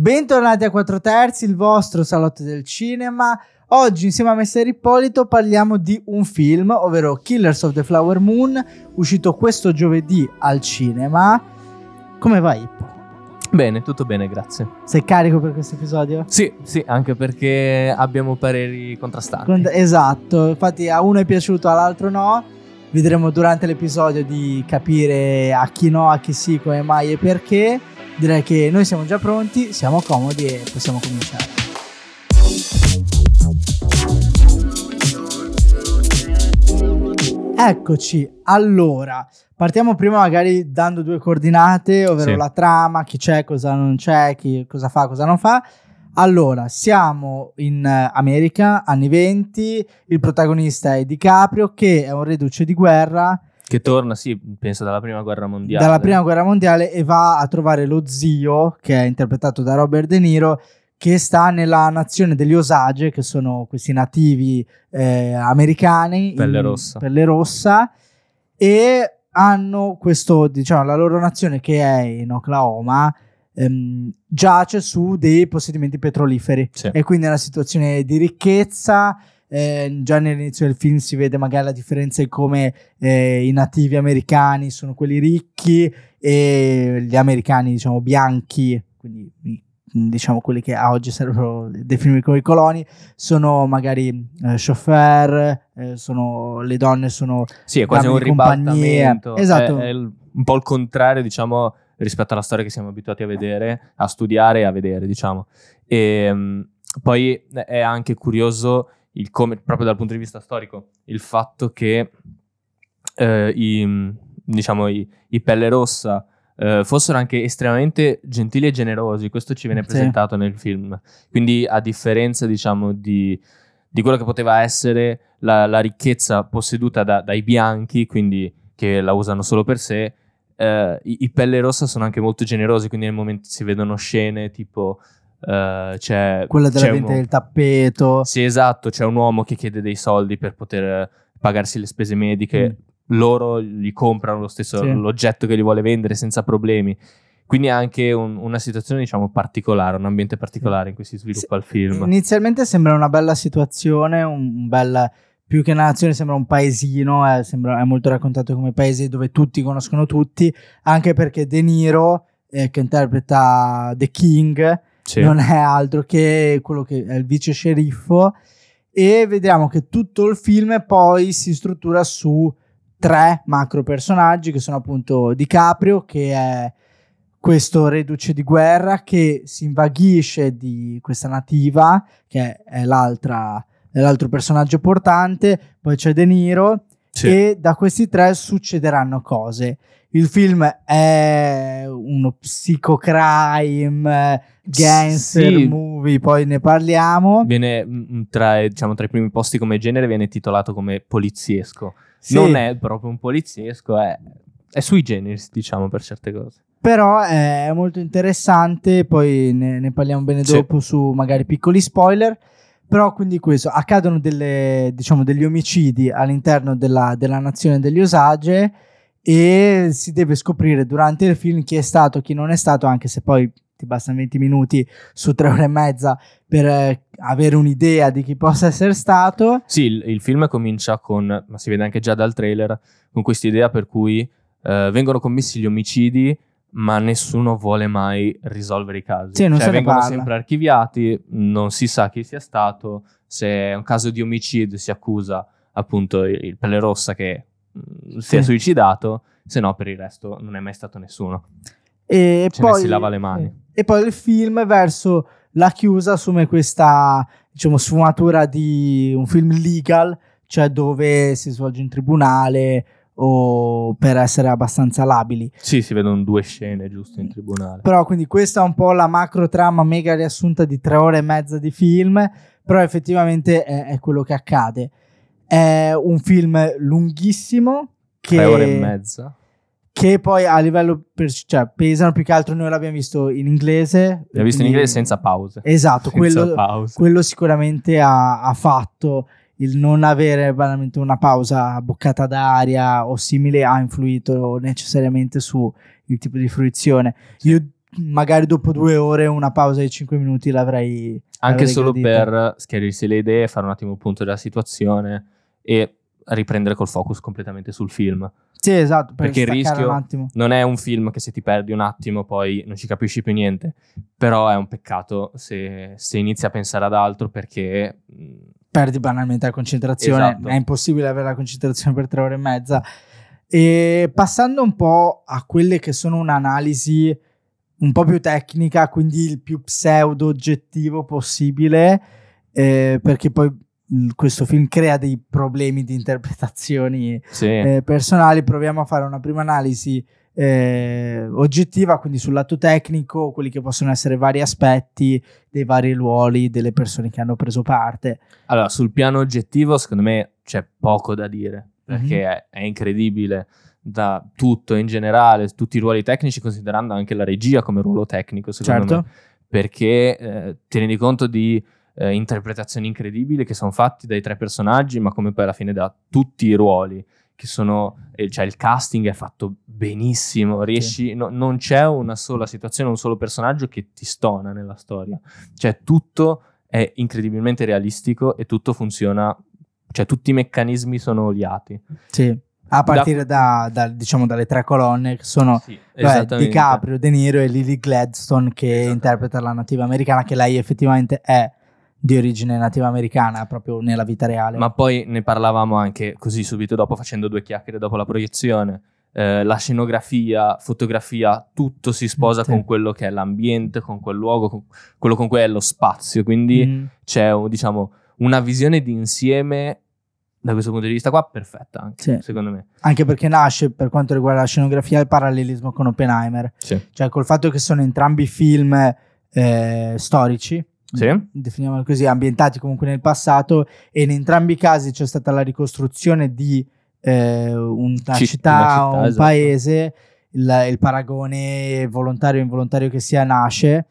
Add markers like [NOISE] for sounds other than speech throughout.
Bentornati a 4 terzi, il vostro salotto del cinema. Oggi insieme a Messer Ippolito parliamo di un film, ovvero Killers of the Flower Moon, uscito questo giovedì al cinema. Come vai Ippo? Bene, tutto bene, grazie. Sei carico per questo episodio? Sì, sì, anche perché abbiamo pareri contrastanti. Con- esatto, infatti a uno è piaciuto, all'altro no. Vedremo durante l'episodio di capire a chi no, a chi sì, come mai e perché. Direi che noi siamo già pronti, siamo comodi e possiamo cominciare. Eccoci, allora, partiamo prima magari dando due coordinate, ovvero Sì. la trama, chi c'è, cosa non c'è, chi, cosa fa, cosa non fa. Allora, siamo in eh, America, anni 20, il protagonista è DiCaprio che è un reduce di guerra Che torna, sì, penso dalla prima guerra mondiale. dalla prima guerra mondiale e va a trovare lo zio, che è interpretato da Robert De Niro, che sta nella nazione degli Osage, che sono questi nativi eh, americani. Pelle in- rossa. Pelle rossa. E hanno questo, diciamo, la loro nazione che è in Oklahoma. ehm, giace su dei possedimenti petroliferi Sì. e quindi è una situazione di ricchezza eh, già nell'inizio del film si vede magari la differenza in come eh, i nativi americani sono quelli ricchi e gli americani diciamo bianchi quindi i- diciamo quelli che a oggi sarebbero definiti come i coloni sono magari eh, chauffeur eh, sono, le donne sono Sì, è quasi un di ribaltamento. Esatto. È, è un po' il contrario, diciamo, rispetto alla storia che siamo abituati a vedere, a studiare e a vedere, diciamo. E mh, poi è anche curioso come, proprio dal punto di vista storico, il fatto che eh, i, diciamo, i, i pelle rossa eh, fossero anche estremamente gentili e generosi. Questo ci viene Sì. presentato nel film. Quindi, a differenza, diciamo, di, di quello che poteva essere la, la ricchezza posseduta da- dai bianchi, quindi che la usano solo per sé, eh, i, i pelle rossa sono anche molto generosi. Quindi, nel momento si vedono scene tipo. Eh, c'è, quella della c'è vendita del tappeto sì, esatto, c'è un uomo che chiede dei soldi per poter eh, pagarsi le spese mediche, loro gli comprano lo stesso Mm. Sì. l'oggetto che gli vuole vendere senza problemi. Quindi è anche un- una situazione, diciamo, particolare, un ambiente particolare in cui si sviluppa il film. Inizialmente sembra una bella situazione, un, bel più che una nazione sembra un paesino, eh, sembra- è molto raccontato come paese dove tutti conoscono tutti, anche perché De Niro, eh, che interpreta The King, Sì. non è altro che quello che è il vice sceriffo e vediamo che tutto il film poi si struttura su tre macro personaggi che sono appunto DiCaprio che è questo reduce di guerra che si invaghisce di questa nativa che è l'altra è l'altro personaggio portante poi c'è De Niro Sì. e da questi tre succederanno cose il film è uno psicocrime gangster Sì. movie poi ne parliamo Viene mm, tra, diciamo, tra i primi posti come genere, viene titolato come poliziesco. Sì, Non è proprio un poliziesco, è, è sui generis, diciamo, per certe cose. però è molto interessante poi ne, ne parliamo bene Sì. dopo su magari piccoli spoiler però quindi questo accadono delle, diciamo, degli omicidi all'interno della, della nazione degli Osage e si deve scoprire durante il film chi è stato chi non è stato anche se poi ti bastano 20 minuti su tre ore e mezza per eh, avere un'idea di chi possa essere stato Sì, il, il film comincia con, ma si vede anche già dal trailer, con questa idea per cui eh, vengono commessi gli omicidi, ma nessuno vuole mai risolvere i casi. Sì, non cioè, se vengono parla. sempre archiviati, non si sa chi sia stato, se è un caso di omicidio si accusa appunto il, il pelle rossa che mm, si è Sì. suicidato, se no per il resto non è mai stato nessuno. E Ce poi, si lava le mani. E poi il film verso la chiusa assume questa diciamo, sfumatura di un film legal, cioè dove si svolge in tribunale o per essere abbastanza labili. Sì, si vedono due scene giusto in tribunale. Però quindi questa è un po' la macro trama mega riassunta di tre ore e mezza di film, però effettivamente è, è quello che accade. È un film lunghissimo che Tre ore e mezza. che poi a livello per- cioè pesano più che altro noi l'abbiamo visto in inglese L'ho visto in inglese senza pause. esatto [LAUGHS] Senza quello, pause. quello sicuramente ha, ha fatto il non avere banalmente una pausa boccata d'aria o simile ha influito necessariamente su il tipo di fruizione io magari dopo due ore una pausa di cinque minuti l'avrei Anche l'avrei solo gradita. per schiarirsi le idee, fare un attimo il punto della situazione e riprendere col focus completamente sul film. Sì, esatto, per Perché il rischio-. Non è un film che se ti perdi un attimo poi non ci capisci più niente, però è un peccato se, se inizi a pensare ad altro perché... mh, perdi banalmente la concentrazione, Esatto. è impossibile avere la concentrazione per tre ore e mezza. E passando un po' a quelle che sono un'analisi un po' più tecnica, quindi il più pseudo oggettivo possibile, eh, perché poi questo film crea dei problemi di interpretazioni Sì, eh, personali, proviamo a fare una prima analisi eh, oggettiva, quindi sul lato tecnico, quelli che possono essere vari aspetti dei vari ruoli delle persone che hanno preso parte. Allora, sul piano oggettivo, secondo me c'è poco da dire, perché Mhm. è, è incredibile da tutto in generale, tutti i ruoli tecnici, considerando anche la regia come ruolo tecnico, secondo Certo. me, perché eh, ti rendi conto di eh, interpretazioni incredibili che sono fatti dai tre personaggi, ma come poi alla fine da tutti i ruoli, che sono, eh, cioè il casting è fatto benissimo, riesci, no- non c'è una sola situazione, un solo personaggio che ti stona nella storia, cioè tutto è incredibilmente realistico e tutto funziona, cioè tutti i meccanismi sono oliati. Sì. A partire da, da, diciamo dalle tre colonne che sono Sì, vabbè, DiCaprio, De Niro e Lily Gladstone che interpreta la nativa americana che lei effettivamente è di origine nativa americana proprio nella vita reale. Ma poi ne parlavamo anche così subito dopo, facendo due chiacchiere dopo la proiezione. Eh, la scenografia, fotografia, tutto si sposa Sì. con quello che è l'ambiente, con quel luogo, con quello con cui è lo spazio. Quindi Mm, c'è diciamo, una visione di insieme da questo punto di vista qua perfetta anche, Sì. secondo me. anche perché nasce per quanto riguarda la scenografia il parallelismo con Oppenheimer, Sì. cioè col fatto che sono entrambi film eh, storici, Sì. definiamolo così, ambientati comunque nel passato e in entrambi i casi c'è stata la ricostruzione di eh, una Citt- città, una città, un esatto. paese, il, il paragone volontario o involontario che sia nasce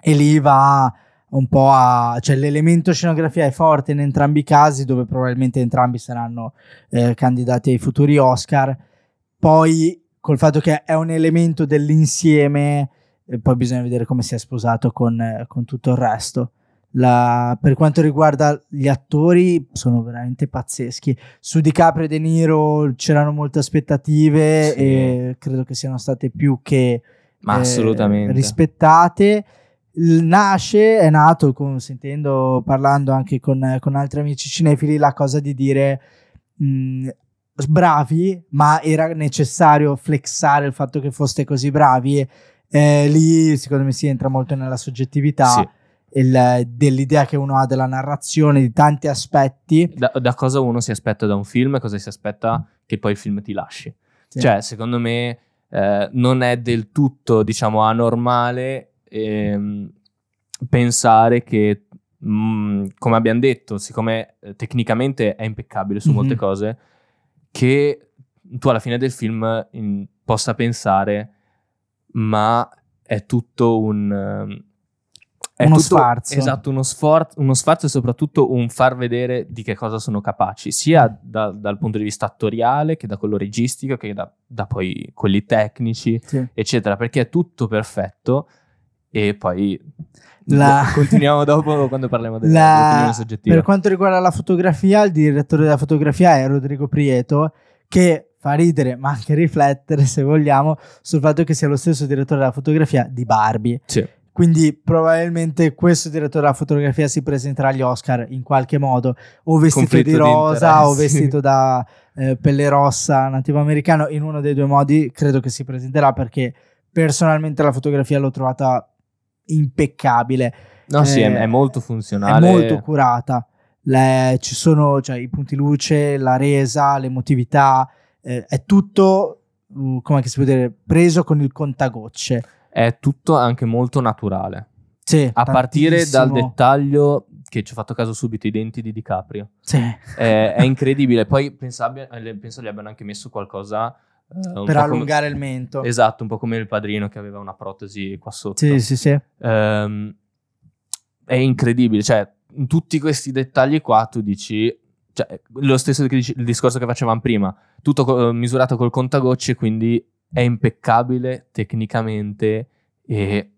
e lì va un po' a... cioè l'elemento scenografia è forte in entrambi i casi dove probabilmente entrambi saranno eh, candidati ai futuri Oscar poi col fatto che è un elemento dell'insieme e poi bisogna vedere come si è sposato con, eh, con tutto il resto La- per quanto riguarda gli attori sono veramente pazzeschi su DiCaprio e De Niro c'erano molte aspettative Sì. e credo che siano state più che Ma eh, assolutamente. rispettate. Nasce, è nato, con- sentendo, parlando anche con, con altri amici cinefili, la cosa di dire mh, bravi, ma era necessario flexare il fatto che foste così bravi. Eh, lì, secondo me, si entra molto nella soggettività Sì. il- dell'idea che uno ha della narrazione, di tanti aspetti. Da, da cosa uno si aspetta da un film e cosa si aspetta che poi il film ti lasci. Sì. Cioè, secondo me eh, non è del tutto, diciamo, anormale ehm, pensare che, mh, come abbiamo detto, siccome eh, tecnicamente è impeccabile su Mhm. molte cose, che tu alla fine del film in- possa pensare, ma è tutto un... ehm, è Uno tutto- sfarzo. Esatto, uno, sfor- uno sfarzo e soprattutto un far vedere di che cosa sono capaci, sia da- dal punto di vista attoriale che da quello registico, che da, da poi quelli tecnici, Sì. eccetera, perché è tutto perfetto e poi La- [LAUGHS] continuiamo dopo quando parliamo delle [LAUGHS] La- soggettiva. Per quanto riguarda la fotografia, il direttore della fotografia è Rodrigo Prieto, che fa ridere ma anche riflettere, se vogliamo, sul fatto che sia lo stesso direttore della fotografia di Barbie. Sì. Quindi probabilmente questo direttore della fotografia si presenterà agli Oscar in qualche modo, o vestito Conflitto di di rosa o interessi. vestito da eh, pelle rossa nativo americano. In uno dei due modi credo che si presenterà perché personalmente la fotografia l'ho trovata impeccabile No, sì, è, Eh, è molto è funzionale. molto curata. Le- ci sono cioè, i punti luce, la resa, l'emotività, eh, è tutto, uh, come si può dire, preso con il contagocce. È tutto anche molto naturale. Sì, A partire dal dettaglio che ci ho fatto caso subito, i denti di DiCaprio. Sì. È, è incredibile. Poi penso, abbia- eh, penso gli abbiano anche messo qualcosa un per po' come- allungare il mento. Esatto, un po' come il padrino che aveva una protesi qua sotto. Sì, sì, sì. Ehm, è incredibile, cioè, in tutti questi dettagli qua tu dici, cioè, lo stesso che dici- il discorso che facevamo prima, tutto co- misurato col contagocce, quindi è impeccabile tecnicamente e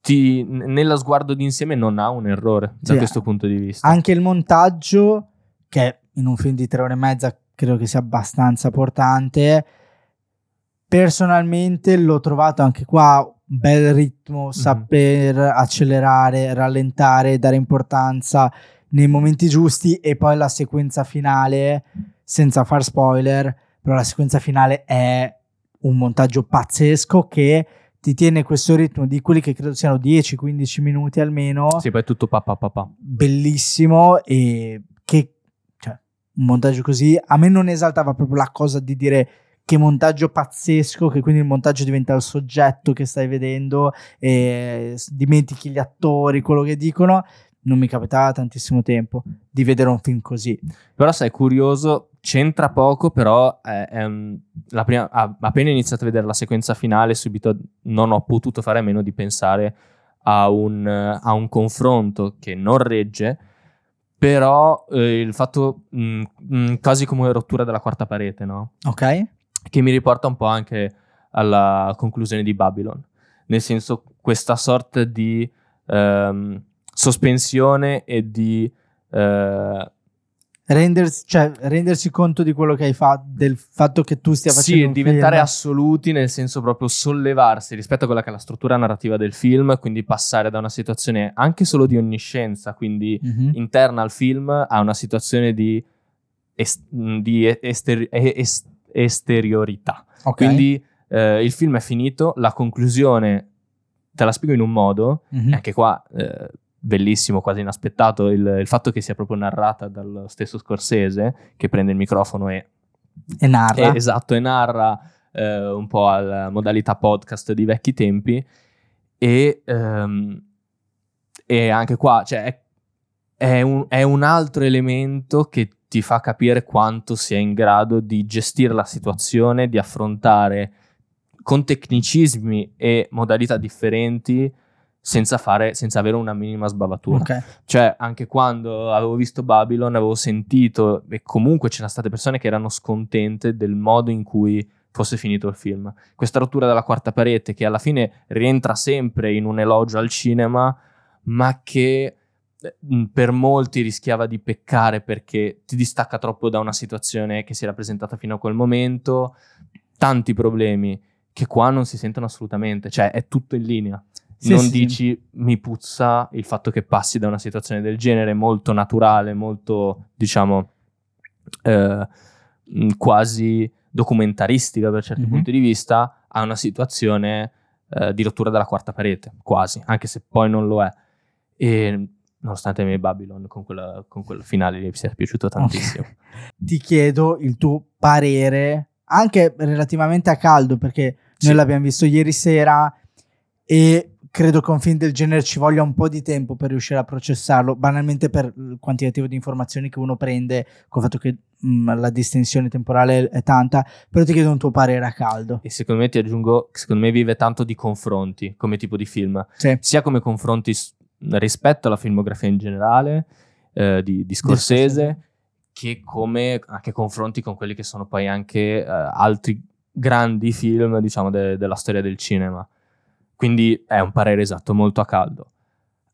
ti, nello sguardo d'insieme non ha un errore da Sì, questo punto di vista. Anche il montaggio, che in un film di tre ore e mezza credo che sia abbastanza portante. Personalmente l'ho trovato anche qua un bel ritmo, saper accelerare, rallentare, dare importanza nei momenti giusti e poi la sequenza finale, senza far spoiler, però la sequenza finale è un montaggio pazzesco che ti tiene questo ritmo di quelli che credo siano 10-15 minuti almeno Sì, poi è tutto papà papà. bellissimo e che cioè, un montaggio così a me non esaltava proprio la cosa di dire che montaggio pazzesco che quindi il montaggio diventa il soggetto che stai vedendo e dimentichi gli attori quello che dicono non mi capitava tantissimo tempo di vedere un film così Però sai, curioso, c'entra poco, però è, è prima, appena iniziato a vedere la sequenza finale, subito non ho potuto fare a meno di pensare a un, a un confronto che non regge, però eh, il fatto mh, mh, quasi come una rottura della quarta parete, no? ok? Che mi riporta un po' anche alla conclusione di Babylon, nel senso questa sorta di ehm, sospensione e di... eh, Rendersi, cioè, rendersi conto di quello che hai fatto del fatto che tu stia facendo Sì, diventare film. assoluti nel senso proprio sollevarsi rispetto a quella che è la struttura narrativa del film, quindi passare da una situazione anche solo di onniscienza, quindi Mhm. interna al film, a una situazione di, est- di ester- est- esteriorità. Ok. Quindi eh, il film è finito, la conclusione te la spiego in un modo, Mhm. e anche qua eh, bellissimo, quasi inaspettato, il, il fatto che sia proprio narrata dal stesso Scorsese, che prende il microfono e e narra eh, esatto, e narra eh, un po' alla modalità podcast di vecchi tempi. E, ehm, e anche qua, cioè, è, è un, è un altro elemento che ti fa capire quanto sia in grado di gestire la situazione, di affrontare con tecnicismi e modalità differenti senza, fare, senza avere una minima sbavatura. ok Cioè, anche quando avevo visto Babylon, avevo sentito, e comunque c'erano state persone che erano scontente del modo in cui fosse finito il film. Questa rottura della quarta parete, che alla fine rientra sempre in un elogio al cinema, ma che eh, per molti rischiava di peccare perché ti distacca troppo da una situazione che si era presentata fino a quel momento. Tanti problemi che qua non si sentono assolutamente, cioè è tutto in linea Sì, non sì. dici mi puzza il fatto che passi da una situazione del genere molto naturale, molto diciamo eh, quasi documentaristica per certi Mhm. punti di vista a una situazione eh, di rottura della quarta parete, quasi, anche se poi non lo è. E nonostante a me Babylon con, quella, con quel finale mi sia piaciuto tantissimo. [LAUGHS] ti chiedo il tuo parere anche relativamente a caldo perché Sì. noi l'abbiamo visto ieri sera e credo che un film del genere ci voglia un po' di tempo per riuscire a processarlo banalmente per il quantitativo di informazioni che uno prende col fatto che mh, la distensione temporale è tanta però ti chiedo un tuo parere a caldo E secondo me ti aggiungo, secondo me vive tanto di confronti come tipo di film. sì. sia come confronti rispetto alla filmografia in generale eh, di, di Scorsese, Scorsese. che come anche confronti con quelli che sono poi anche eh, altri grandi film, diciamo, de- della storia del cinema. Quindi è un parere esatto, molto a caldo.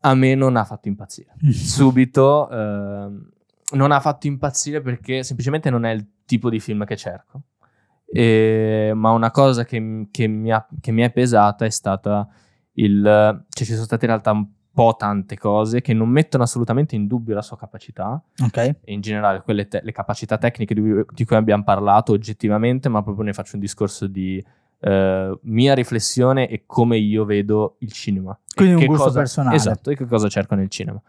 A me non ha fatto impazzire. Subito ehm, non ha fatto impazzire perché semplicemente non è il tipo di film che cerco. E- ma una cosa che, che mi ha- che mi è pesata è stata il... Cioè ci sono state in realtà un po' tante cose che non mettono assolutamente in dubbio la sua capacità ok e in generale quelle te- le capacità tecniche di, di cui abbiamo parlato oggettivamente, ma proprio ne faccio un discorso di eh, mia riflessione e come io vedo il cinema. Quindi un gusto cosa- personale. Esatto, e che cosa cerco nel cinema.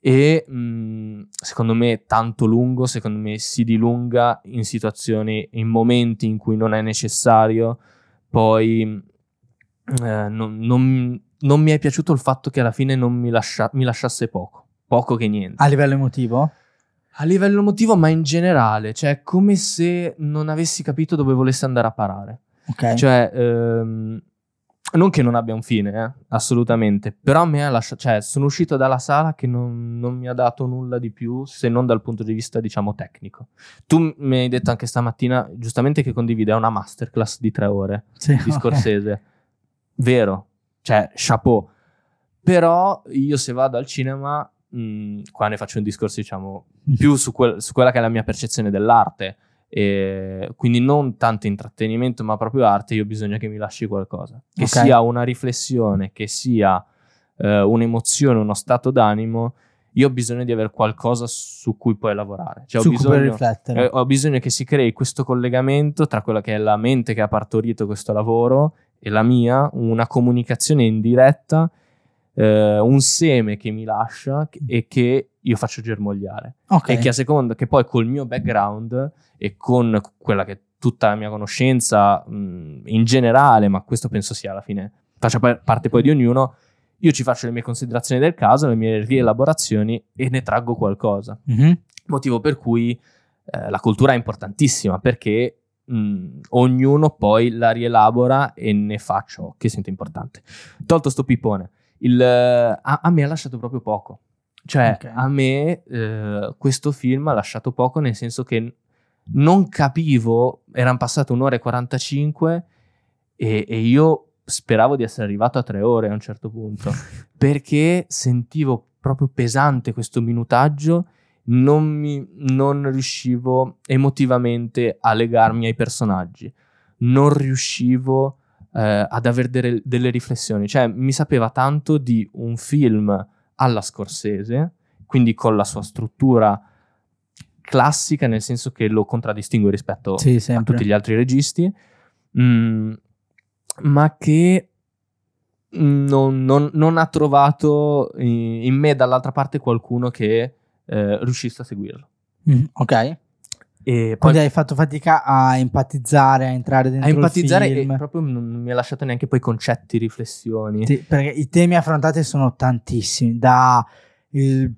E mh, secondo me tanto lungo, secondo me si dilunga in situazioni, in momenti in cui non è necessario, poi eh, non, non- non mi è piaciuto il fatto che alla fine non mi, lascia- mi lasciasse poco, poco che niente. a livello emotivo A livello emotivo, ma in generale, cioè è come se non avessi capito dove volesse andare a parare. Ok Cioè, ehm, non che non abbia un fine, eh, assolutamente, però mi ha lasciato, cioè sono uscito dalla sala che non, non mi ha dato nulla di più se non dal punto di vista, diciamo, tecnico. Tu mi hai detto anche stamattina, giustamente, che condivide, una masterclass di tre ore Sì, di. Scorsese. Vero. cioè, chapeau. Però io se vado al cinema, mh, qua ne faccio un discorso, diciamo, [LAUGHS] più su, quel, su quella che è la mia percezione dell'arte. E quindi non tanto intrattenimento, ma proprio arte. Io ho bisogno che mi lasci qualcosa, che Ok. sia una riflessione, che sia eh, un'emozione, uno stato d'animo. Io ho bisogno di avere qualcosa su cui poi lavorare. Cioè, su ho cui bisogno, puoi riflettere. eh, ho bisogno che si crei questo collegamento tra quella che è la mente che ha partorito questo lavoro e la mia, una comunicazione indiretta, eh, un seme che mi lascia e che io faccio germogliare. ok. E che a seconda che poi col mio background e con quella che è tutta la mia conoscenza mh, in generale, ma questo penso sia alla fine, faccia pa- parte poi di ognuno, io ci faccio le mie considerazioni del caso, le mie rielaborazioni e ne traggo qualcosa. Mhm. Motivo per cui eh, la cultura è importantissima perché mh, ognuno poi la rielabora e ne fa ciò che sente importante. Tolto sto pippone, il, eh, a, a me ha lasciato proprio poco. Cioè, Ok. a me eh, questo film ha lasciato poco nel senso che non capivo, erano passate un'ora e 45 e, e io speravo di essere arrivato a tre ore a un certo punto [LAUGHS] perché sentivo proprio pesante questo minutaggio, non, mi, non riuscivo emotivamente a legarmi ai personaggi, non riuscivo eh, ad avere delle, delle riflessioni, cioè mi sapeva tanto di un film alla Scorsese, quindi con la sua struttura classica, nel senso che lo contraddistingue rispetto Sì, a tutti gli altri registi, mm, ma che non, non- non ha trovato in, in me dall'altra parte qualcuno che eh, riuscisse a seguirlo. Mhm, Ok. E poi Quindi hai fatto fatica a empatizzare, a entrare dentro a empatizzare il e proprio non mi ha lasciato neanche poi concetti, riflessioni. Sì, perché i temi affrontati sono tantissimi, da il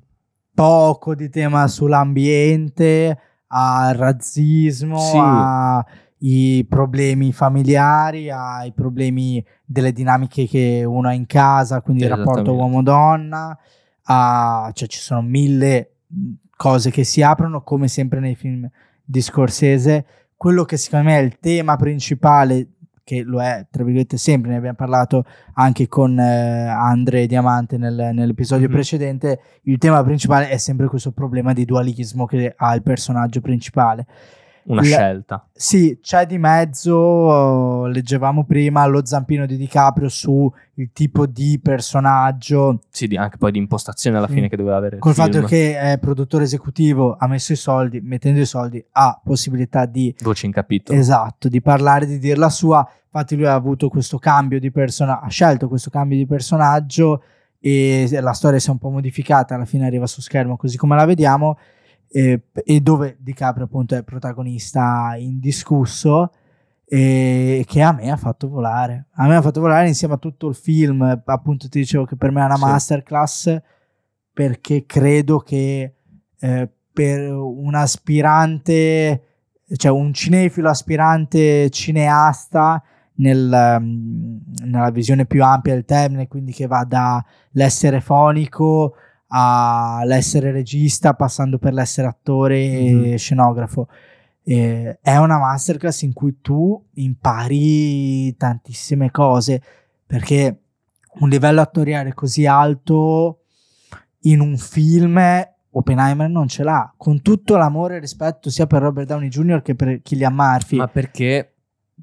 poco di tema sull'ambiente al razzismo, Sì. ai problemi familiari, ai problemi delle dinamiche che uno ha in casa, quindi il rapporto uomo-donna, a- cioè ci sono mille cose che si aprono come sempre nei film di Scorsese. Quello che secondo me è il tema principale, che lo è tra virgolette sempre, ne abbiamo parlato anche con eh, Andre Diamante nel- nell'episodio Mhm. precedente, il tema principale è sempre questo problema di dualismo che ha il personaggio principale. Una La- scelta. Sì, c'è di mezzo, oh, leggevamo prima, lo zampino di DiCaprio su il tipo di personaggio, Sì, anche poi di impostazione alla fine che doveva avere il col fatto che è produttore esecutivo, ha messo i soldi, mettendo i soldi ha possibilità di Voce in capitolo. Esatto, di parlare, di dir la sua. Infatti lui ha avuto questo cambio di personaggio, ha scelto questo cambio di personaggio e la storia si è un po' modificata, alla fine arriva su schermo così come la vediamo e, e dove DiCaprio appunto è protagonista indiscusso e che a me ha fatto volare. A me ha fatto volare insieme a tutto il film, appunto ti dicevo che per me è una Sì. masterclass perché credo che eh, per un aspirante cioè un cinefilo aspirante cineasta nel, mm, nella visione più ampia del termine, quindi che va dall'essere fonico all'essere regista, passando per l'essere attore Mhm. e scenografo. Eh, è una masterclass in cui tu impari tantissime cose perché un livello attoriale così alto in un film Oppenheimer non ce l'ha con tutto l'amore e rispetto sia per Robert Downey Jr. che per Killian Murphy Ma perché...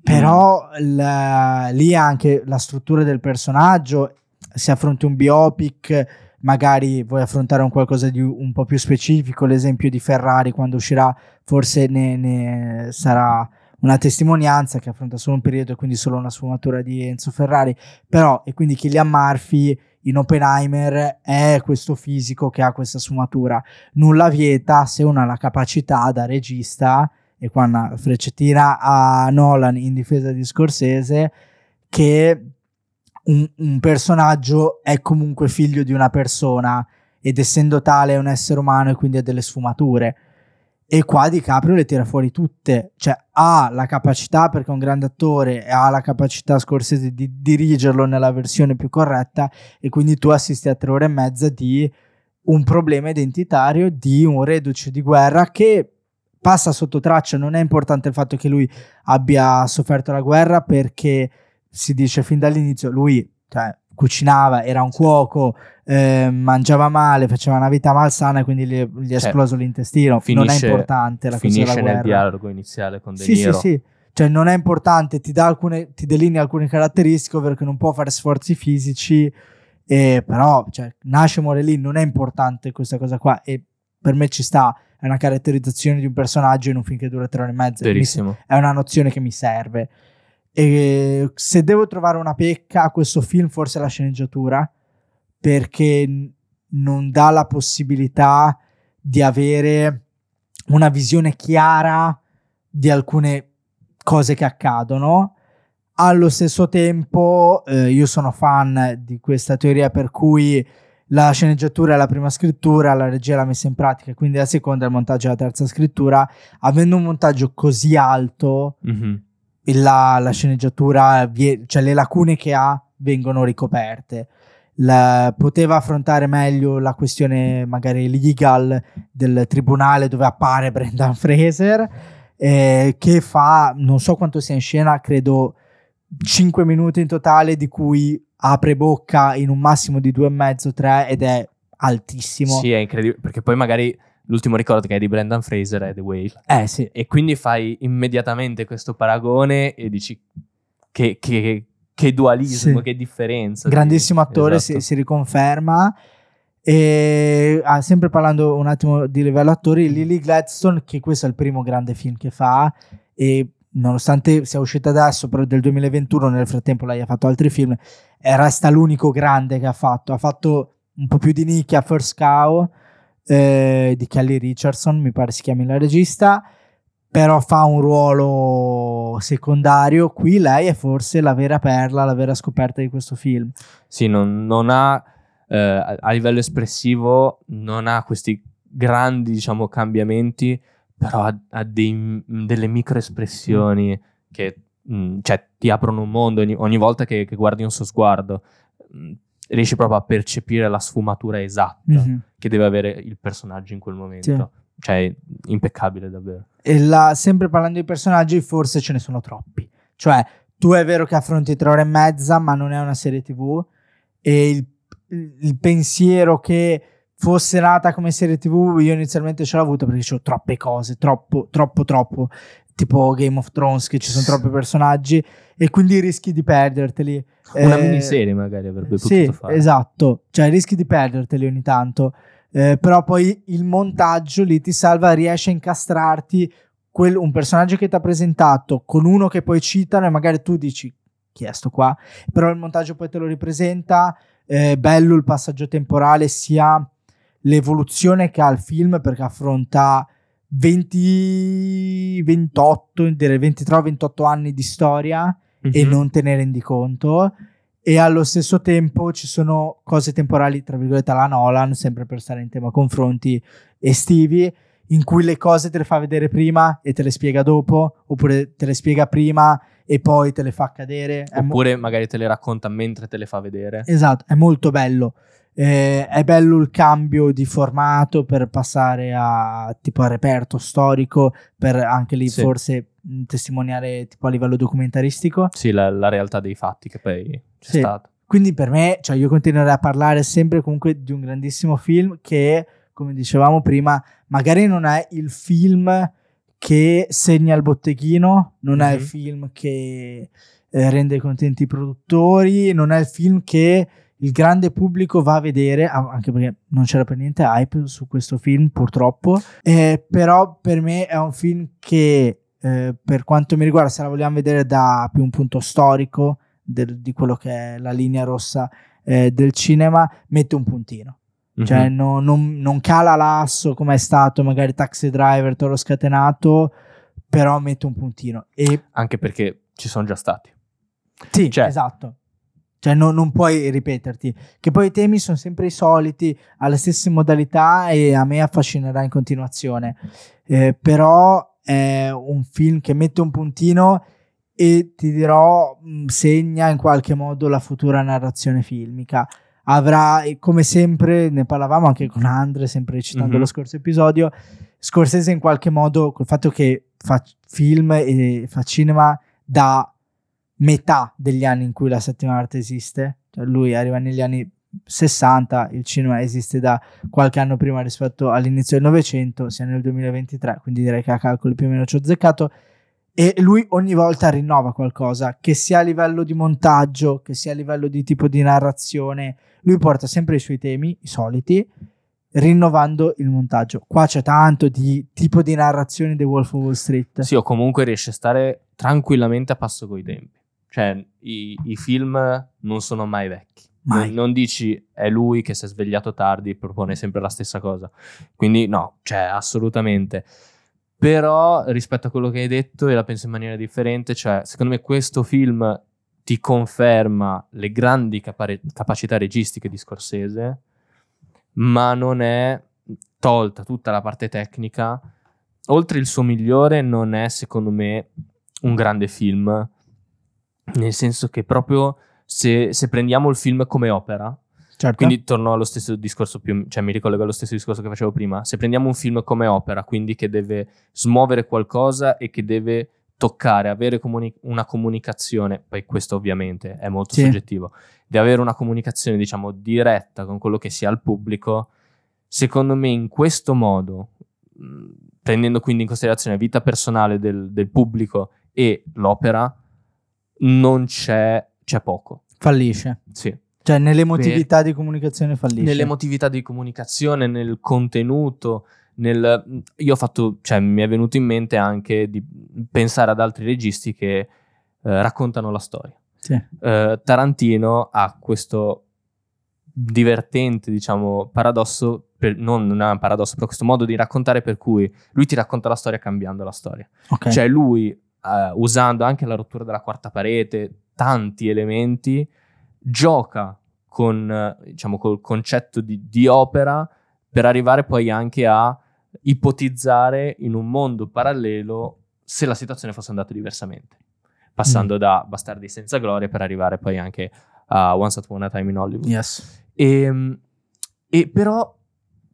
però la- lì anche la struttura del personaggio se affronti un biopic magari vuoi affrontare un qualcosa di un po' più specifico l'esempio di Ferrari quando uscirà forse ne, ne sarà una testimonianza che affronta solo un periodo e quindi solo una sfumatura di Enzo Ferrari. Però e quindi Killian Murphy in Oppenheimer è questo fisico che ha questa sfumatura. Nulla vieta se uno ha la capacità da regista e qua una freccettina a Nolan in difesa di Scorsese che un, un personaggio è comunque figlio di una persona ed essendo tale è un essere umano e quindi ha delle sfumature. E qua DiCaprio le tira fuori tutte. Cioè ha la capacità perché è un grande attore e ha la capacità Scorsese di dirigerlo nella versione più corretta e quindi tu assisti a tre ore e mezza di un problema identitario di un reduce di guerra che passa sotto traccia, non è importante il fatto che lui abbia sofferto la guerra perché si dice fin dall'inizio lui, cioè cucinava, era un cuoco, eh, mangiava male, faceva una vita malsana e quindi gli, gli è Cioè, esploso l'intestino. finisce- non è importante la cosa della nel dialogo iniziale con De Sì, sì, Niro. sì. Cioè, non è importante, ti, alcune, ti delinea alcune caratteristiche, che non può fare sforzi fisici, e però cioè, nasce muore lì, non è importante questa cosa qua. E per me ci sta, è una caratterizzazione di un personaggio in un film che dura tre ore e mezza. Mi- è una nozione che mi serve. E se devo trovare una pecca a questo film, forse è la sceneggiatura, perché non dà la possibilità di avere una visione chiara di alcune cose che accadono. Allo stesso tempo, eh, io sono fan di questa teoria per cui la sceneggiatura è la prima scrittura, la regia è la messa in pratica, quindi la seconda è il montaggio e la terza scrittura. Avendo un montaggio così alto, Mhm. La, la sceneggiatura, cioè le lacune che ha vengono ricoperte. La- poteva affrontare meglio la questione magari legal del tribunale dove appare [LAUGHS] Brendan Fraser, eh, che fa, non so quanto sia in scena, credo 5 minuti in totale, di cui apre bocca in un massimo di due e mezzo, tre, ed è altissimo. Sì, è incredibile. Perché poi magari l'ultimo ricordo che hai di Brendan Fraser è The Whale. Eh sì, E quindi fai immediatamente questo paragone e dici che, che- che dualismo, Sì. che differenza. grandissimo attore, Esatto. si, si riconferma. E ah, sempre parlando un attimo di livello attori, Lily Gladstone, che questo è il primo grande film che fa, e nonostante sia uscita adesso, però del 2021, nel frattempo lei ha fatto altri film, resta l'unico grande che ha fatto. Ha fatto un po' più di nicchia First Cow eh, di Kelly Richardson, mi pare si chiami la regista, però fa un ruolo secondario. Qui lei è forse la vera perla, la vera scoperta di questo film. Sì, non, non ha, eh, a livello espressivo, non ha questi grandi, diciamo, cambiamenti, però ha, ha dei- delle microespressioni che mh, cioè, ti aprono un mondo ogni, ogni volta che, che guardi un suo sguardo. Riesci proprio a percepire la sfumatura esatta Mhm. che deve avere il personaggio in quel momento. Cioè, impeccabile davvero. E la- sempre parlando di personaggi, forse ce ne sono troppi. Cioè, tu è vero che affronti tre ore e mezza, ma non è una serie TV. E il, il pensiero che fosse nata come serie TV, io inizialmente ce l'ho avuto perché c'ho troppe cose, troppo, troppo, troppo. Tipo Game of Thrones, che ci sono troppi personaggi, e quindi rischi di perderteli. Una Eh, miniserie magari avrebbe sì, potuto fare. esatto, cioè rischi di perderteli ogni tanto, Eh, però poi il montaggio lì ti salva, riesce a incastrarti quel- un personaggio che ti ha presentato con uno che poi citano e magari tu dici chi è sto qua, però il montaggio poi te lo ripresenta, è bello il passaggio temporale, sia l'evoluzione che ha il film perché affronta 20, 28, direi 23-28 anni di storia e Mhm. non te ne rendi conto. E allo stesso tempo ci sono cose temporali, tra virgolette, alla Nolan, sempre per stare in tema confronti estivi, in cui le cose te le fa vedere prima e te le spiega dopo, oppure te le spiega prima e poi te le fa cadere. È mo- Oppure magari te le racconta mentre te le fa vedere. Esatto, è molto bello. Eh, è bello il cambio di formato per passare a tipo a reperto storico, per anche lì Sì. forse mh, testimoniare tipo a livello documentaristico. Sì, la, la realtà dei fatti che poi c'è Sì. stata. Quindi per me, cioè io continuerei a parlare sempre comunque di un grandissimo film che, come dicevamo prima, magari non è il film che segna il botteghino, non è il Mhm. film che eh, rende contenti i produttori, non è il film che il grande pubblico va a vedere, anche perché non c'era per niente hype su questo film purtroppo, Eh, però per me è un film che eh, per quanto mi riguarda, se la vogliamo vedere da più un punto storico del- di quello che è la linea rossa eh, del cinema, mette un puntino. Cioè Mhm. no- non, non cala l'asso come è stato magari Taxi Driver, Toro Scatenato, però mette un puntino. E Anche perché ci sono già stati. sì, Cioè- esatto. Cioè no- non puoi ripeterti. Che poi i temi sono sempre i soliti, alle stesse modalità e a me affascinerà in continuazione. Eh, però è un film che mette un puntino e ti dirò mh, segna in qualche modo la futura narrazione filmica. Avrà, come sempre, ne parlavamo anche con Andre, sempre citando Mhm. lo scorso episodio, Scorsese in qualche modo, col fatto che fa film e fa cinema da metà degli anni in cui la settima arte esiste. Cioè lui arriva negli anni 60, il cinema esiste da qualche anno prima rispetto all'inizio del Novecento, sia nel 2023, quindi direi che a calcoli più o meno ci ho azzeccato. E lui ogni volta rinnova qualcosa, che sia a livello di montaggio, che sia a livello di tipo di narrazione. Lui porta sempre i suoi temi, i soliti, rinnovando il montaggio. Qua c'è tanto di tipo di narrazione di Wolf of Wall Street. Sì, o comunque riesce a stare tranquillamente a passo coi tempi. Cioè, i, i film non sono mai vecchi. Mai. Non, non dici è lui che si è svegliato tardi e propone sempre la stessa cosa. Quindi no, cioè assolutamente. Però rispetto a quello che hai detto, e la penso in maniera differente, cioè secondo me questo film ti conferma le grandi capa- capacità registiche di Scorsese, ma non è tolta tutta la parte tecnica. Oltre il suo migliore, non è secondo me un grande film, nel senso che proprio se, se prendiamo il film come opera, Certo. quindi torno allo stesso discorso, più, cioè mi ricollego allo stesso discorso che facevo prima. Se prendiamo un film come opera, quindi che deve smuovere qualcosa e che deve toccare, avere comuni- una comunicazione, poi questo ovviamente è molto Sì. soggettivo, di avere una comunicazione diciamo diretta con quello che sia il pubblico, secondo me in questo modo, prendendo quindi in considerazione la vita personale del, del pubblico e l'opera, non c'è, c'è poco. fallisce. Sì. Cioè, nell'emotività di comunicazione fallisce. nell'emotività di comunicazione, nel contenuto, nel... Io ho fatto, cioè mi è venuto in mente anche di pensare ad altri registi che eh, raccontano la storia. Sì. Eh, Tarantino ha questo divertente, diciamo, paradosso, per- non, non è un paradosso, però questo modo di raccontare per cui lui ti racconta la storia cambiando la storia. Ok. Cioè lui, eh, usando anche la rottura della quarta parete, tanti elementi, gioca con, eh, diciamo, col concetto di, di opera per arrivare poi anche a ipotizzare in un mondo parallelo se la situazione fosse andata diversamente, passando da Bastardi senza gloria per arrivare poi anche a Once Upon a Time in Hollywood. Yes. E, e però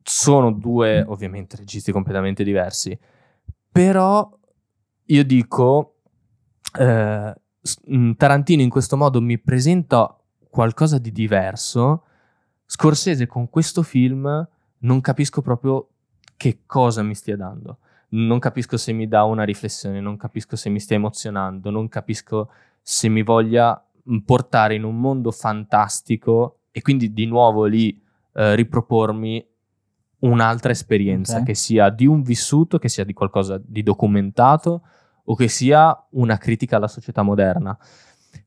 sono due, ovviamente, registi completamente diversi. Però io dico, eh, mh, Tarantino in questo modo mi presenta qualcosa di diverso. Scorsese con questo film non capisco proprio che cosa mi stia dando. Non capisco se mi dà una riflessione, non capisco se mi stia emozionando, non capisco se mi voglia mh, portare in un mondo fantastico e quindi di nuovo lì eh, ripropormi un'altra esperienza Ok. che sia di un vissuto, che sia di qualcosa di documentato o che sia una critica alla società moderna.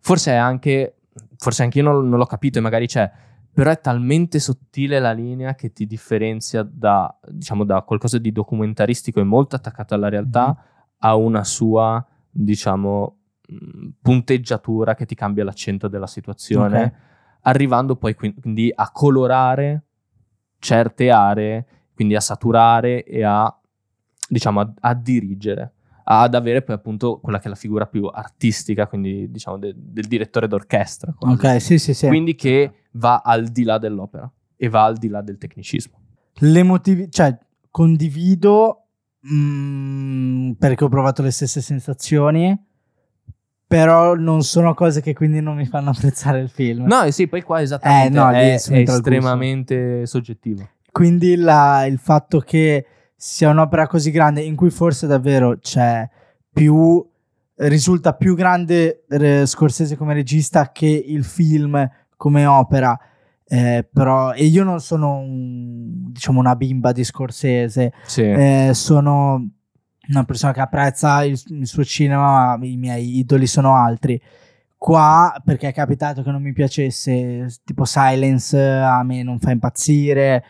Forse è anche, forse anche io non, non l'ho capito e magari c'è, però è talmente sottile la linea che ti differenzia da, diciamo, da qualcosa di documentaristico e molto attaccato alla realtà Mhm. a una sua, diciamo, punteggiatura che ti cambia l'accento della situazione, Ok. arrivando poi quin- quindi a colorare certe aree, quindi a saturare e a, diciamo, a, a dirigere, ad avere poi appunto quella che è la figura più artistica, quindi diciamo de- del direttore d'orchestra. quasi. Ok, sì, sì, sì. Quindi che va al di là dell'opera e va al di là del tecnicismo. L'emotivi- cioè, condivido mm, perché ho provato le stesse sensazioni, però non sono cose che quindi non mi fanno [LAUGHS] apprezzare il film. No, sì, poi qua esattamente Eh, no, è, è estremamente soggettivo. Quindi la- il fatto che sia un'opera così grande, in cui forse davvero c'è più. risulta più grande eh, Scorsese come regista che il film come opera. eh, però, e io non sono un- diciamo una bimba di Scorsese, Sì. eh, sono una persona che apprezza il, il suo cinema, ma i miei idoli sono altri. Qua, perché è capitato che non mi piacesse, tipo Silence, a me non fa impazzire,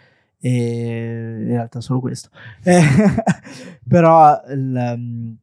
e in realtà solo questo. [LAUGHS] Eh, però il, um,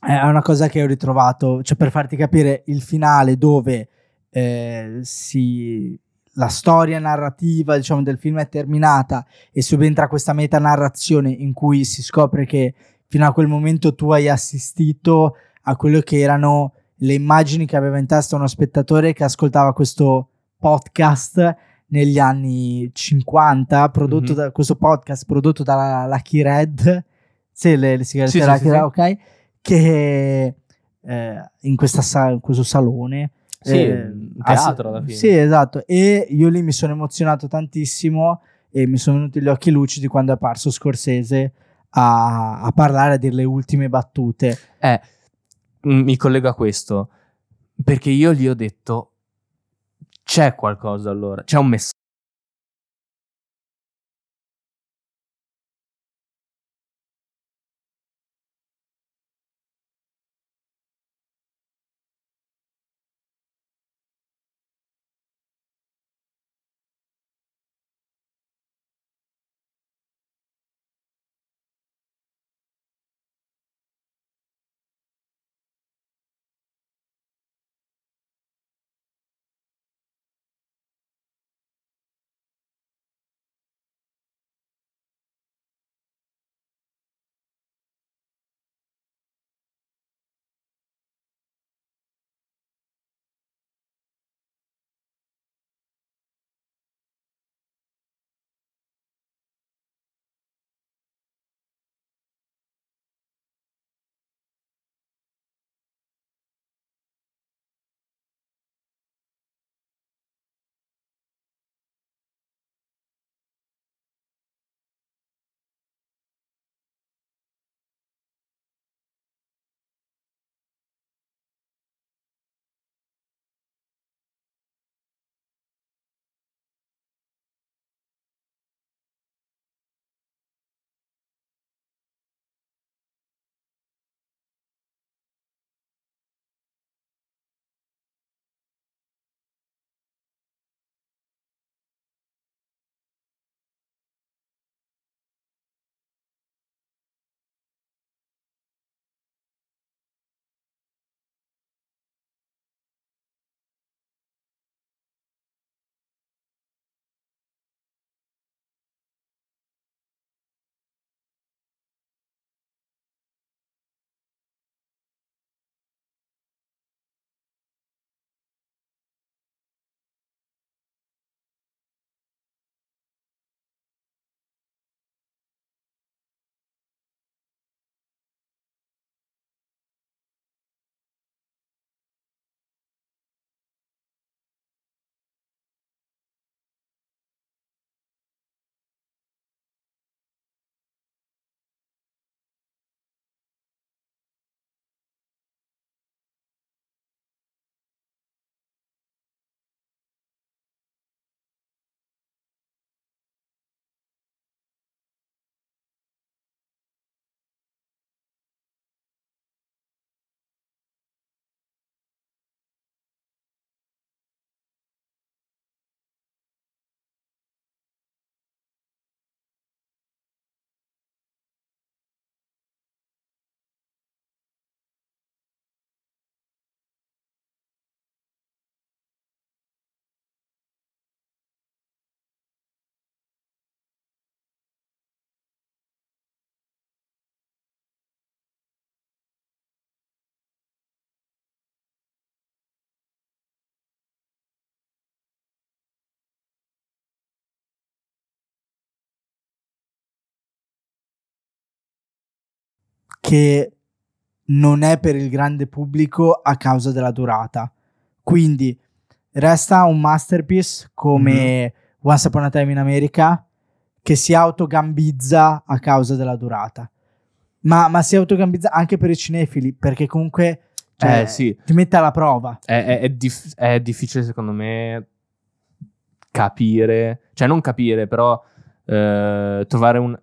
è una cosa che ho ritrovato, cioè per farti capire il finale dove eh, si, la storia narrativa diciamo, del film è terminata e subentra questa metanarrazione in cui si scopre che fino a quel momento tu hai assistito a quello che erano le immagini che aveva in testa uno spettatore che ascoltava questo podcast negli anni 50, prodotto Mhm. da questo podcast prodotto dalla Lucky Red, sì, le, le sigarette Sì, Lucky sì, Red, ok, che eh, in, questa sa- in questo salone. Sì, Eh, teatro alla fine. Sì, esatto. E io lì mi sono emozionato tantissimo e mi sono venuti gli occhi lucidi quando è apparso Scorsese a, a parlare, a dire le ultime battute. Eh, mi collego a questo perché io gli ho detto c'è qualcosa allora, c'è un messaggio. Che non è per il grande pubblico a causa della durata. Quindi resta un masterpiece come Once Upon a Time in America che si autogambizza a causa della durata. Ma, ma si autogambizza anche per i cinefili perché comunque cioè, Eh, sì. ti mette alla prova. È, è- è dif- è difficile secondo me capire, cioè non capire, però eh, trovare un...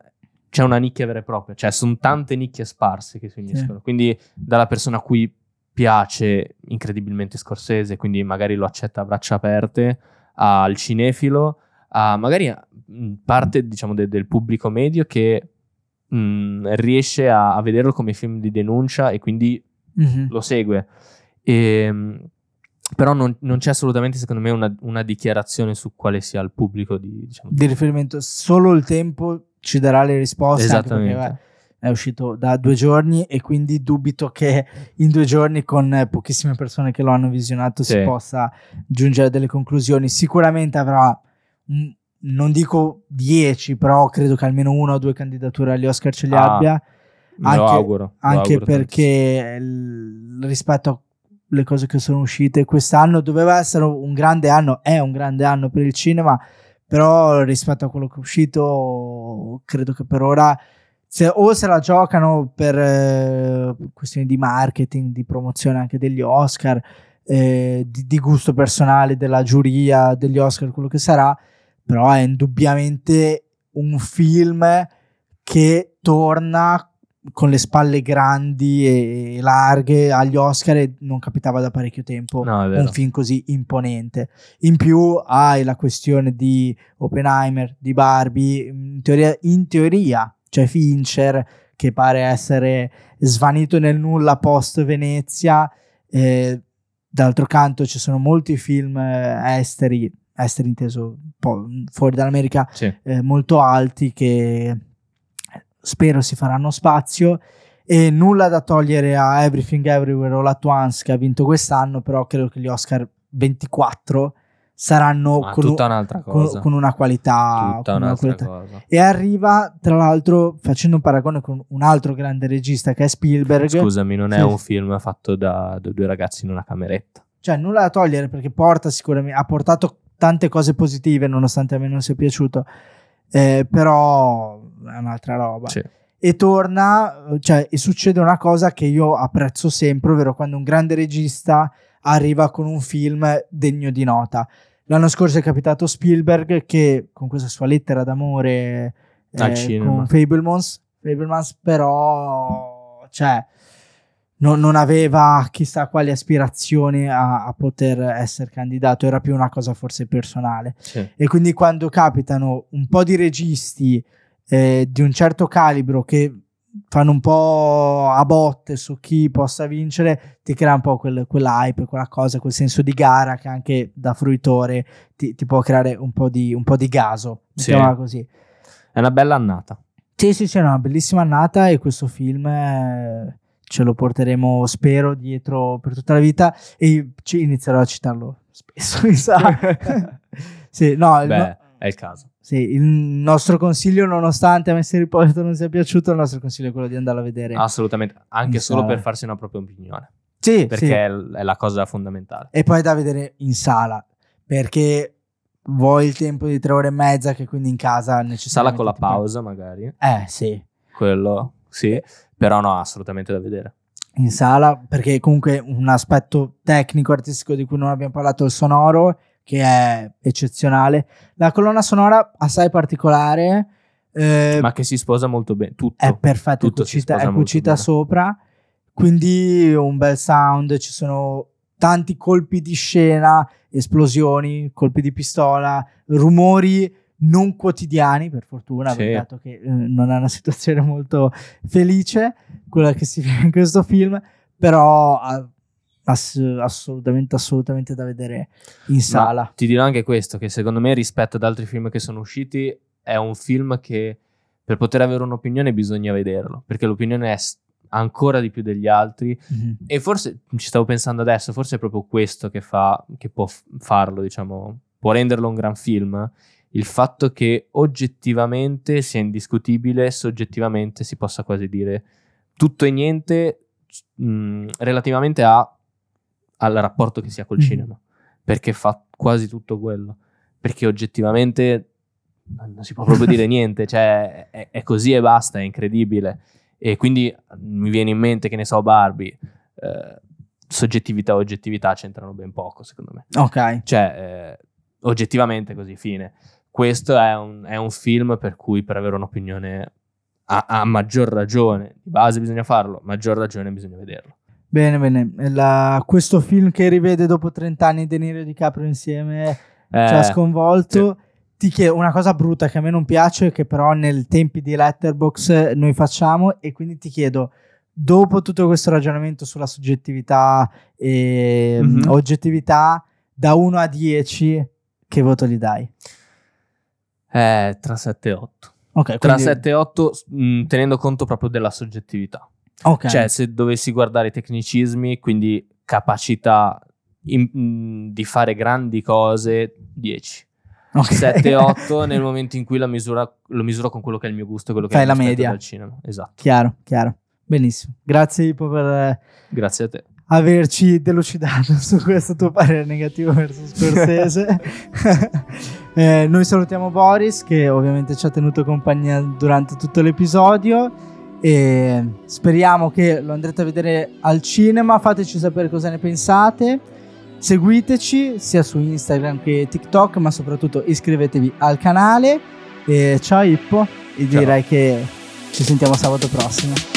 C'è una nicchia vera e propria, cioè sono tante nicchie sparse che si uniscono. Quindi dalla persona a cui piace incredibilmente Scorsese, quindi magari lo accetta a braccia aperte, al cinefilo, a magari mh, parte diciamo de- del pubblico medio che mh, riesce a, a vederlo come film di denuncia e quindi Mhm. lo segue. Ehm, però non, non c'è assolutamente, secondo me, una, una dichiarazione su quale sia il pubblico di, diciamo, Di riferimento solo il tempo ci darà le risposte anche perché, Esattamente. beh, è uscito da due giorni e quindi dubito che in due giorni con pochissime persone che lo hanno visionato si Sì. possa giungere a delle conclusioni. Sicuramente avrà, non dico 10, però credo che almeno una o due candidature agli Oscar ce le Ah. abbia. Anche- lo auguro. lo anche auguro perché l- rispetto alle cose che sono uscite quest'anno. Doveva essere un grande anno, è un grande anno per il cinema, però rispetto a quello che è uscito credo che per ora se, o se la giocano per eh, questioni di marketing, di promozione anche degli Oscar, eh, di, di gusto personale della giuria degli Oscar, quello che sarà, però è indubbiamente un film che torna con le spalle grandi e larghe agli Oscar e non capitava da parecchio tempo No, un film così imponente. In più hai la questione di Oppenheimer, di Barbie, in teoria, in teoria c'è Fincher che pare essere svanito nel nulla post Venezia. eh, d'altro canto ci sono molti film eh, esteri, esteri inteso fuori dall'America, Sì. eh, molto alti che spero si faranno spazio e nulla da togliere a Everything Everywhere All At Once che ha vinto quest'anno però credo che gli Oscar 24 saranno con, un- tutta un'altra con- cosa. con una qualità, tutta con una qualità. cosa. e arriva tra l'altro facendo un paragone con un altro grande regista che è Spielberg Scusami, non è Sì. un film fatto da, da due ragazzi in una cameretta. cioè nulla da togliere perché porta sicuramente ha portato tante cose positive nonostante a me non sia piaciuto eh, però è un'altra roba Sì. e torna, cioè, e succede una cosa che io apprezzo sempre, ovvero quando un grande regista arriva con un film degno di nota. L'anno scorso è capitato Spielberg che con questa sua lettera d'amore Al eh, cinema. con Fablemans, Fablemans però cioè, non, non aveva chissà quali aspirazioni a, a poter essere candidato, era più una cosa forse personale. Sì. E quindi quando capitano un po' di registi eh, di un certo calibro che fanno un po' a botte su chi possa vincere, ti crea un po' quel, quell'hype, quella cosa, quel senso di gara che anche da fruitore ti, ti può creare un po' di, un po' di gaso, Sì. così. È una bella annata. Sì, sì, sì, è una bellissima annata e questo film eh, ce lo porteremo, spero, dietro per tutta la vita e ci inizierò a citarlo spesso, mi sa. [LAUGHS] [LAUGHS] sì, no, il no- Beh, è il caso. Sì, il nostro consiglio, nonostante a me Harry Potter non sia piaciuto, il nostro consiglio è quello di andare a vedere. Assolutamente. Anche solo sala. per farsi una propria opinione. sì, Perché sì. è, la cosa fondamentale. E poi da vedere in sala, perché vuoi il tempo di tre ore e mezza che quindi in casa Sala necessariamente... con la pausa, magari. Eh, sì. Quello, sì. Però no, assolutamente da vedere. in sala perché comunque un aspetto tecnico artistico di cui non abbiamo parlato il sonoro che è eccezionale la colonna sonora assai particolare eh, Ma che si sposa molto bene. Tutto. è perfetta è tutto si cucita, è cucita sopra quindi un bel sound ci sono tanti colpi di scena esplosioni colpi di pistola rumori non quotidiani per fortuna Sì. dato che eh, non è una situazione molto felice quella che si [LAUGHS] vede in questo film però ah, ass- assolutamente assolutamente da vedere in sala Ti dirò anche questo, che secondo me rispetto ad altri film che sono usciti, è un film che per poter avere un'opinione bisogna vederlo, perché l'opinione è ancora di più degli altri Mhm. e forse, ci stavo pensando adesso, forse è proprio questo che fa, che può f- farlo, diciamo, può renderlo un gran film, il fatto che oggettivamente sia indiscutibile, soggettivamente si possa quasi dire tutto e niente mh, relativamente a- al rapporto che si ha col Mhm. cinema, perché fa quasi tutto quello, perché oggettivamente non si può proprio dire [LAUGHS] niente, cioè è, è così e basta, è incredibile. E quindi mi viene in mente, che ne so, Barbie, eh, soggettività e oggettività c'entrano ben poco, secondo me. ok Cioè, eh, oggettivamente così, fine. Questo è un, è un film per cui per avere un'opinione a, a maggior ragione, di base bisogna farlo, maggior ragione bisogna vederlo. Bene, bene. La- questo film che rivede dopo 30 anni De Niro e DiCaprio insieme Eh, ci ha sconvolto. Ti chiedo una cosa brutta che a me non piace, che però nel tempi di Letterbox noi facciamo, e quindi ti chiedo, dopo tutto questo ragionamento sulla soggettività e Mhm. mh, oggettività, da 1 a 10, che voto gli dai? eh, tra 7 e 8. Ok, Tra quindi- 7 e 8, mh, tenendo conto proprio della soggettività. Ok. Cioè, se dovessi guardare i tecnicismi, quindi capacità in- mh, di fare grandi cose, 10. Ok. 7 e 8 nel momento in cui la misura, lo misuro con quello che è il mio gusto, quello che Fai è la media. dal cinema. Esatto. chiaro, chiaro. Benissimo. Grazie Ippo per Grazie a te. averci delucidato [LAUGHS] su questo tuo parere negativo verso Scorsese. [LAUGHS] Eh, noi salutiamo Boris che ovviamente ci ha tenuto compagnia durante tutto l'episodio e speriamo che lo andrete a vedere al cinema. Fateci sapere cosa ne pensate. Seguiteci sia su Instagram che TikTok, ma soprattutto iscrivetevi al canale. E ciao Ippo, e Ciao. direi che ci sentiamo sabato prossimo.